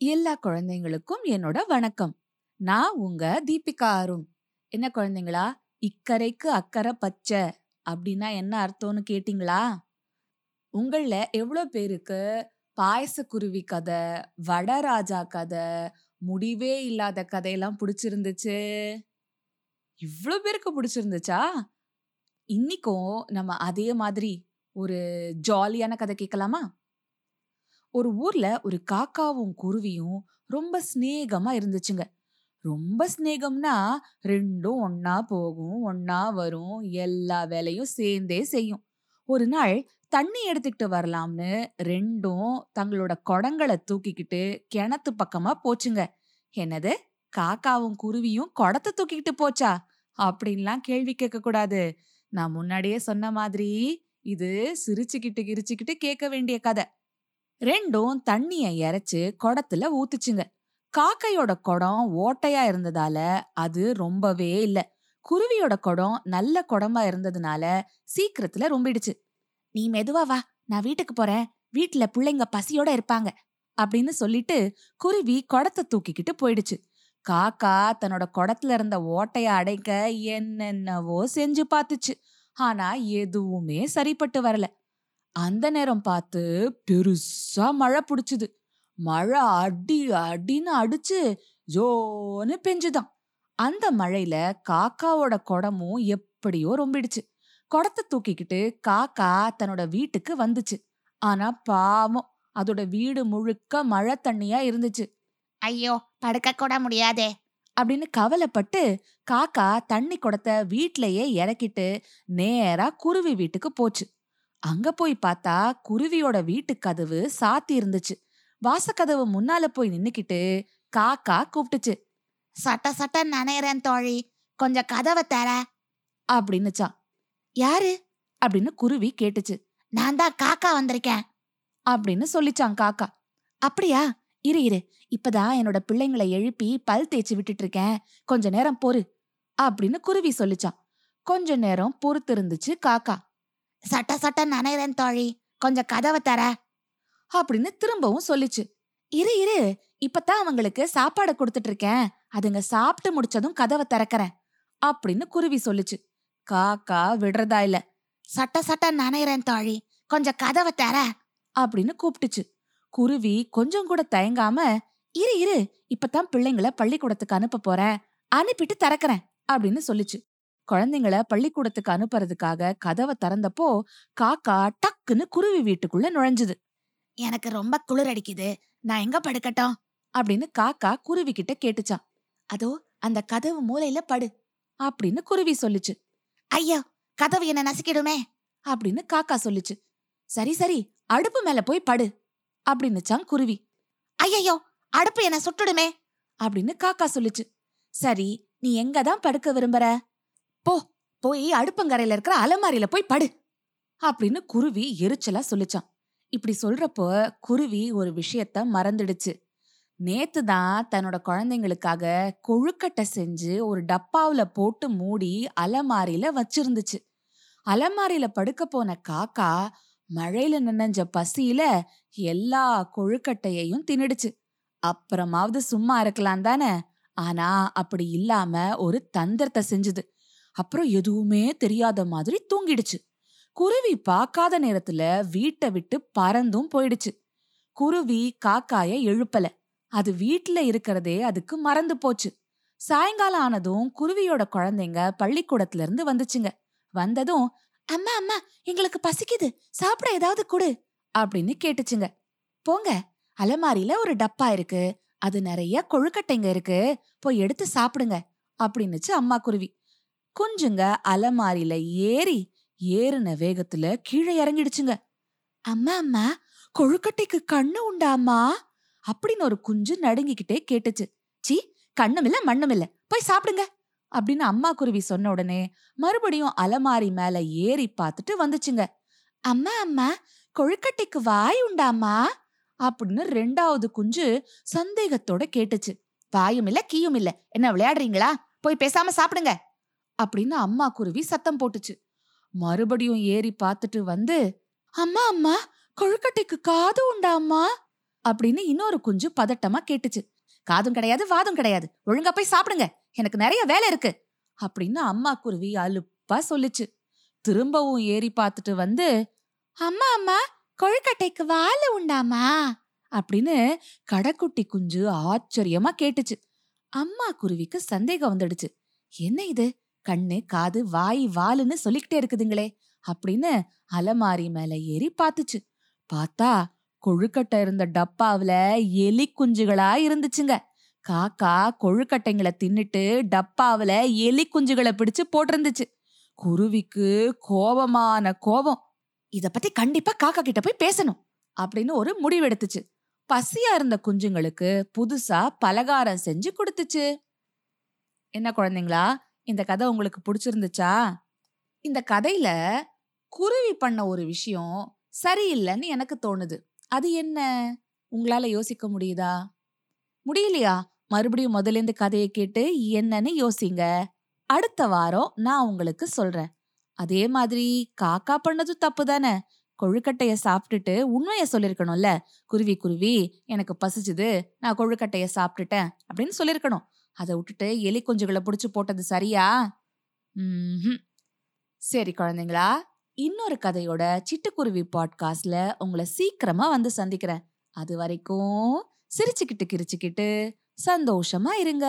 எல்லா குழந்தைங்களுக்கும் என்னோட வணக்கம். நான் உங்க தீபிகா அருண். என்ன குழந்தைங்களா? இக்கரைக்கு அக்கறை பச்சை அப்படின்னா என்ன அர்த்தம்னு கேட்டிங்களா? உங்களில் எவ்வளோ பேருக்கு பாயசக்குருவி கதை வடராஜா கதை முடிவே இல்லாத கதையெல்லாம் பிடிச்சிருந்துச்சு? இவ்வளோ பேருக்கு பிடிச்சிருந்துச்சா? இன்னிக்கும் நம்ம அதே மாதிரி ஒரு ஜாலியான கதை கேட்கலாமா? ஒரு ஊர்ல ஒரு காக்காவும் குருவியும் ரொம்ப சிநேகமா இருந்துச்சுங்க. ரொம்ப சிநேகம்னா ரெண்டும் ஒன்னா போகும் ஒன்னா வரும் எல்லா வேலையும் சேர்ந்தே செய்யும். ஒரு நாள் தண்ணி எடுத்துக்கிட்டு வரலாம்னு ரெண்டும் தங்களோட குடங்களை தூக்கிக்கிட்டு கிணத்து பக்கமா போச்சுங்க. என்னது? காக்காவும் குருவியும் குடத்தை தூக்கிக்கிட்டு போச்சா? அப்படின்லாம் கேள்வி கேட்க கூடாது நான் முன்னாடியே சொன்ன மாதிரி இது சிரிச்சுக்கிட்டு கிரிச்சுக்கிட்டு கேட்க வேண்டிய கதை. ரெண்டும் தண்ணிய இறைச்சு குடத்துல ஊத்துச்சுங்க. காக்கையோட குடம் ஓட்டையா இருந்ததால அது ரொம்பவே இல்ல. குருவியோட குடம் நல்ல குடமா இருந்ததுனால சீக்கிரத்துல ரொம்பிடுச்சு. நீ மெதுவா வா நான் வீட்டுக்கு போறேன். வீட்டுல பிள்ளைங்க பசியோட இருப்பாங்க அப்படின்னு சொல்லிட்டு குருவி குடத்தை தூக்கிக்கிட்டு போயிடுச்சு. காக்கா தன்னோட குடத்துல இருந்த ஓட்டைய அடைக்க என்னென்னவோ செஞ்சு பார்த்துச்சு ஆனா எதுவுமே சரிப்பட்டு வரல. அந்த நேரம் பார்த்து பெருசா மழை புடிச்சுது. மழை அடி அடின்னு அடிச்சு ஜோன்னு பெஞ்சுதான். அந்த மழையில காக்காவோட குடமும் எப்படியோ ரொம்பிடுச்சு. குடத்தை தூக்கிக்கிட்டு காக்கா தன்னோட வீட்டுக்கு வந்துச்சு. ஆனா பாவம் அதோட வீடு முழுக்க மழை தண்ணியா இருந்துச்சு. ஐயோ படுக்க கூட முடியாதே. அப்படின்னு கவலைப்பட்டு காக்கா தண்ணி குடத்தை வீட்லயே இறக்கிட்டு நேரா குருவி வீட்டுக்கு போச்சு. அங்க போய் பார்த்தா குருவியோட வீட்டு கதவு சாத்தி இருந்துச்சு. வாசக்கதவு முன்னால போய் நின்னுக்கிட்டு காக்கா கூப்பிட்டுச்சு சட்ட சட்ட நனையறேன் தோழி. கொஞ்சம் கதவை தர. அப்படின்னுச்சான் யாரு? அப்படின்னு குருவி கேட்டுச்சு. நான் தான் காக்கா வந்திருக்கேன். அப்படின்னு சொல்லிச்சான் காக்கா. அப்படியா இரு இரு. இப்பதான் என்னோட பிள்ளைங்களை எழுப்பி பல் தேய்ச்சி விட்டுட்டு இருக்கேன் கொஞ்ச நேரம் பொறு. அப்படின்னு குருவி சொல்லிச்சான். கொஞ்ச நேரம் பொறுத்து இருந்துச்சு காக்கா. சட்ட சட்ட நனையறேன் தோழி. கொஞ்சம் கதவை தர. அப்படின்னு திரும்பவும் சொல்லிச்சு. இரு இரு. இப்பதான் அவங்களுக்கு சாப்பாடு கொடுத்துட்டு இருக்கேன் அதுங்க சாப்பிட்டு முடிச்சதும் கதவை திறக்கறேன். அப்படின்னு குருவி சொல்லுச்சு. காக்கா விடுறதா இல்ல. சட்ட சட்ட நனையறேன் தோழி. கொஞ்சம் கதவை தர. அப்படின்னு கூப்பிட்டுச்சு குருவி கொஞ்சம் கூட தயங்காம இரு இரு. இப்பதான் பிள்ளைங்களை பள்ளிக்கூடத்துக்கு அனுப்ப போறேன். அனுப்பிட்டு திறக்கறேன். அப்படின்னு சொல்லுச்சு. குழந்தைங்கள பள்ளிக்கூடத்துக்கு அனுப்புறதுக்காக கதவை திறந்தப்போ காக்கா டக்குன்னு குருவி வீட்டுக்குள்ள நுழைஞ்சுது. எனக்கு ரொம்ப குளிர் அடிக்குது. நான் எங்க படுக்கட்டும்? அப்படின்னு காக்கா குருவி கிட்ட கேட்டுச்சான் அதோ அந்த கதவு மூலையில படு அப்படின்னு குருவி சொல்லுச்சு. ஐயோ கதவு என்ன நசுக்கிடுமே? அப்படின்னு காக்கா சொல்லுச்சு. சரி சரி அடுப்பு மேல போய் படு அப்படின்னுச்சான் குருவி. ஐயையோ அடுப்பு என்ன சுட்டுடுமே? அப்படின்னு காக்கா சொல்லுச்சு. சரி நீ எங்க தான் படுக்க விரும்புற? போ போய் அடுப்பங்கரையில இருக்கிற அலமாரியில போய் படு அப்படின்னு குருவி எரிச்சலா சொல்லுச்சான். இப்படி சொல்றப்போ குருவி ஒரு விஷயத்த மறந்துடுச்சு. நேத்து தான் தன்னோட குழந்தைங்களுக்காக கொழுக்கட்டை செஞ்சு ஒரு டப்பாவுல போட்டு மூடி அலமாரியில வச்சிருந்துச்சு. அலமாரியில படுக்க போன காக்கா மழையில நினைஞ்ச பசியில எல்லா கொழுக்கட்டையையும் தின்னுடுச்சு. அப்புறமாவது சும்மா இருக்கலாம் தானே ஆனா அப்படி இல்லாம ஒரு தந்திரத்தை செஞ்சுது. அப்புறம் எதுவுமே தெரியாத மாதிரி தூங்கிடுச்சு. குருவி பார்க்காத நேரத்துல வீட்டை விட்டு பறந்தும் போயிடுச்சு. குருவி காக்காய எழுப்பல. அது வீட்டுல இருக்கிறதே அதுக்கு மறந்து போச்சு. சாயங்காலம் ஆனதும் குருவியோட குழந்தைங்க பள்ளிக்கூடத்துல இருந்து வந்துச்சுங்க. வந்ததும் அம்மா அம்மா எங்களுக்கு பசிக்குது. சாப்பிட ஏதாவது கொடு அப்படின்னு கேட்டுச்சுங்க. போங்க. அலமாரியில ஒரு டப்பா இருக்கு. அது நிறைய கொழுக்கட்டைங்க இருக்கு. போய் எடுத்து சாப்பிடுங்க அப்படின்னுச்சு அம்மா குருவி. குஞ்சுங்க அலமாரியில ஏறி ஏறின வேகத்துல கீழே இறங்கிடுச்சுங்க. அம்மா அம்மா கொழுக்கட்டைக்கு கண்ணு உண்டாமா அப்படின்னு ஒரு குஞ்சு நடுங்கிக்கிட்டே கேட்டுச்சு. சி கண்ணும் இல்ல மண்ணும் இல்ல போய் சாப்பிடுங்க. அப்படின்னு அம்மா குருவி சொன்ன உடனே மறுபடியும் அலமாரி மேல ஏறி பார்த்துட்டு வந்துச்சுங்க. அம்மா அம்மா கொழுக்கட்டைக்கு வாய் உண்டாமா அப்படின்னு ரெண்டாவது குஞ்சு சந்தேகத்தோட கேட்டுச்சு. வாயும் இல்ல கீயும் இல்ல. என்ன விளையாடுறீங்களா? போய் பேசாம சாப்பிடுங்க. அப்படின்னு அம்மா குருவி சத்தம் போட்டுச்சு. மறுபடியும் ஏறி பார்த்துட்டு வந்து அம்மா அம்மா கொழுக்கட்டைக்கு காது உண்டா அம்மா? அப்படின்னு இன்னொரு குஞ்சு பதட்டமா கேட்டுச்சு. காதும் கிடையாது வாதும் கிடையாது. ஒழுங்கா போய் சாப்பிடுங்க. எனக்கு நிறைய வேலை இருக்கு. அப்படின்னு அம்மா குருவி அலுப்பா சொல்லுச்சு. திரும்பவும் ஏறி பார்த்துட்டு வந்து அம்மா அம்மா கொழுக்கட்டைக்கு வாலு உண்டாமா அப்படின்னு கடைக்குட்டி குஞ்சு ஆச்சரியமா கேட்டுச்சு. அம்மா குருவிக்கு சந்தேகம் வந்துடுச்சு. என்ன இது? கண்ணு காது வாய் வாலுன்னு சொல்லிக்கிட்டே இருக்குதுங்களே. அப்படின்னு அலமாரி மேல ஏறி பார்த்துச்சு. பார்த்தா கொழுக்கட்டை இருந்த டப்பாவுல எலி குஞ்சுகளா இருந்துச்சுங்க. காக்கா கொழுக்கட்டைங்களை தின்னுட்டு டப்பாவுல எலி குஞ்சுகளை பிடிச்சு போட்டிருந்துச்சு. குருவிக்கு கோபமான கோபம். இத பத்தி கண்டிப்பா காக்கா கிட்ட போய் பேசணும் அப்படின்னு ஒரு முடிவெடுத்துச்சு பசியா இருந்த குஞ்சுங்களுக்கு புதுசா பலகாரம் செஞ்சு கொடுத்துச்சு. என்ன குழந்தைங்களா? இந்த கதை உங்களுக்கு பிடிச்சிருந்துச்சா? இந்த கதையில குருவி பண்ண ஒரு விஷயம் சரியில்லைன்னு எனக்கு தோணுது. அது என்ன? உங்களால யோசிக்க முடியுதா? முடியலையா? மறுபடியும் முதலேந்து கதையை கேட்டு என்னன்னு யோசிங்க. அடுத்த வாரம் நான் உங்களுக்கு சொல்றேன். அதே மாதிரி காக்கா பண்ணதும் தப்பு தானே? கொழுக்கட்டைய சாப்பிட்டுட்டு உண்மைய சொல்லிருக்கணும்ல. குருவி குருவி எனக்கு பசிச்சுது. நான் கொழுக்கட்டைய சாப்பிட்டுட்டேன் அப்படின்னு சொல்லிருக்கணும். அதை விட்டுட்டு எலி குஞ்சுகளை பிடிச்சி போட்டது சரியா? ம்ஹும். சரி குழந்தைங்களா இன்னொரு கதையோட சிட்டுக்குருவி பாட்காஸ்ட்ல உங்களை சீக்கிரமா வந்து சந்திக்கிறேன். அது வரைக்கும் சிரிச்சுக்கிட்டு கிரிச்சுக்கிட்டு சந்தோஷமா இருங்க.